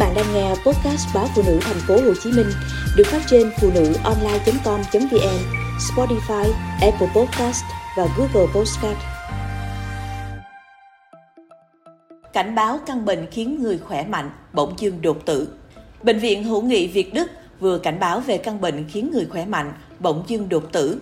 bạn đang nghe podcast báo phụ nữ thành phố Hồ Chí Minh được phát trên phụ nữ online.com.vn, Spotify, Apple Podcast và Google Podcast. Cảnh báo căn bệnh khiến người khỏe mạnh, bỗng dưng đột tử. Bệnh viện Hữu nghị Việt Đức vừa cảnh báo về căn bệnh khiến người khỏe mạnh, bỗng dưng đột tử.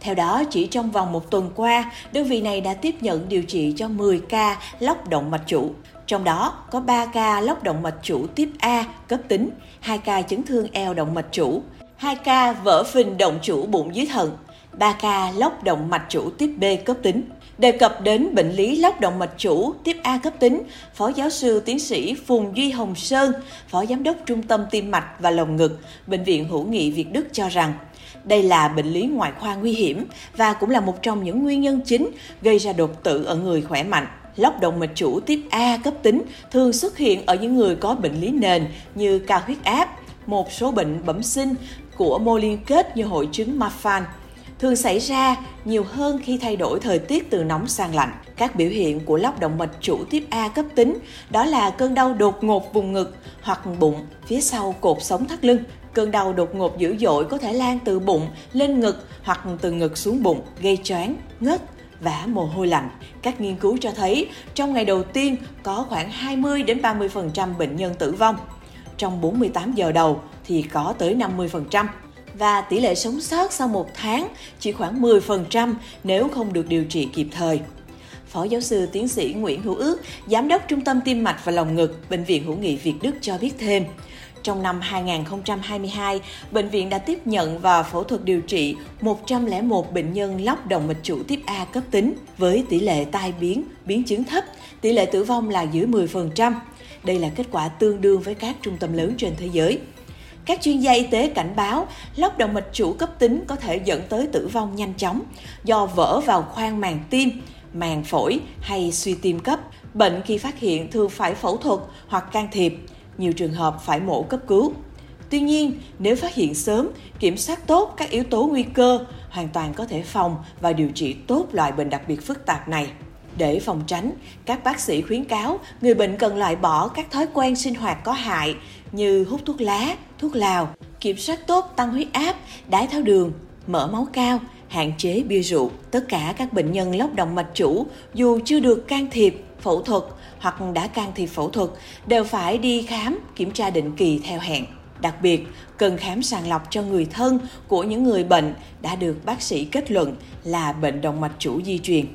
Theo đó, chỉ trong vòng một tuần qua, đơn vị này đã tiếp nhận điều trị cho 10 ca lóc động mạch chủ. Trong đó có 3 ca lóc động mạch chủ tiếp A cấp tính, 2 ca chấn thương eo động mạch chủ, 2 ca vỡ phình động chủ bụng dưới thận, 3 ca lóc động mạch chủ tiếp B cấp tính. Đề cập đến bệnh lý lóc động mạch chủ tiếp A cấp tính, Phó giáo sư tiến sĩ Phùng Duy Hồng Sơn, Phó Giám đốc Trung tâm Tim mạch và Lồng ngực, Bệnh viện Hữu nghị Việt Đức cho rằng, đây là bệnh lý ngoại khoa nguy hiểm và cũng là một trong những nguyên nhân chính gây ra đột tử ở người khỏe mạnh. Lóc động mạch chủ tiếp A cấp tính thường xuất hiện ở những người có bệnh lý nền như cao huyết áp, một số bệnh bẩm sinh của mô liên kết như hội chứng Marfan, thường xảy ra nhiều hơn khi thay đổi thời tiết từ nóng sang lạnh. Các biểu hiện của lóc động mạch chủ tiếp A cấp tính đó là cơn đau đột ngột vùng ngực hoặc bụng phía sau cột sống thắt lưng. Cơn đau đột ngột dữ dội có thể lan từ bụng lên ngực hoặc từ ngực xuống bụng, gây choáng, ngất, vã mồ hôi lạnh. Các nghiên cứu cho thấy trong ngày đầu tiên có khoảng 20 đến 30% bệnh nhân tử vong. Trong 48 giờ đầu thì có tới 50% và tỷ lệ sống sót sau một tháng chỉ khoảng 10% nếu không được điều trị kịp thời. Phó giáo sư tiến sĩ Nguyễn Hữu Ước, Giám đốc Trung tâm Tim mạch và Lồng ngực, Bệnh viện Hữu nghị Việt Đức cho biết thêm, trong năm 2022, bệnh viện đã tiếp nhận và phẫu thuật điều trị 101 bệnh nhân lóc động mạch chủ tiếp A cấp tính với tỷ lệ tai biến, biến chứng thấp, tỷ lệ tử vong là dưới 10%. Đây là kết quả tương đương với các trung tâm lớn trên thế giới. Các chuyên gia y tế cảnh báo lóc động mạch chủ cấp tính có thể dẫn tới tử vong nhanh chóng do vỡ vào khoang màng tim, màng phổi hay suy tim cấp. Bệnh khi phát hiện thường phải phẫu thuật hoặc can thiệp, nhiều trường hợp phải mổ cấp cứu. Tuy nhiên, nếu phát hiện sớm, kiểm soát tốt các yếu tố nguy cơ, hoàn toàn có thể phòng và điều trị tốt loại bệnh đặc biệt phức tạp này. Để phòng tránh, các bác sĩ khuyến cáo người bệnh cần loại bỏ các thói quen sinh hoạt có hại như hút thuốc lá, thuốc lào, kiểm soát tốt tăng huyết áp, đái tháo đường, mỡ máu cao, hạn chế bia rượu. Tất cả các bệnh nhân lóc động mạch chủ dù chưa được can thiệp, phẫu thuật hoặc đã can thiệp phẫu thuật đều phải đi khám, kiểm tra định kỳ theo hẹn. Đặc biệt, cần khám sàng lọc cho người thân của những người bệnh đã được bác sĩ kết luận là bệnh động mạch chủ di truyền.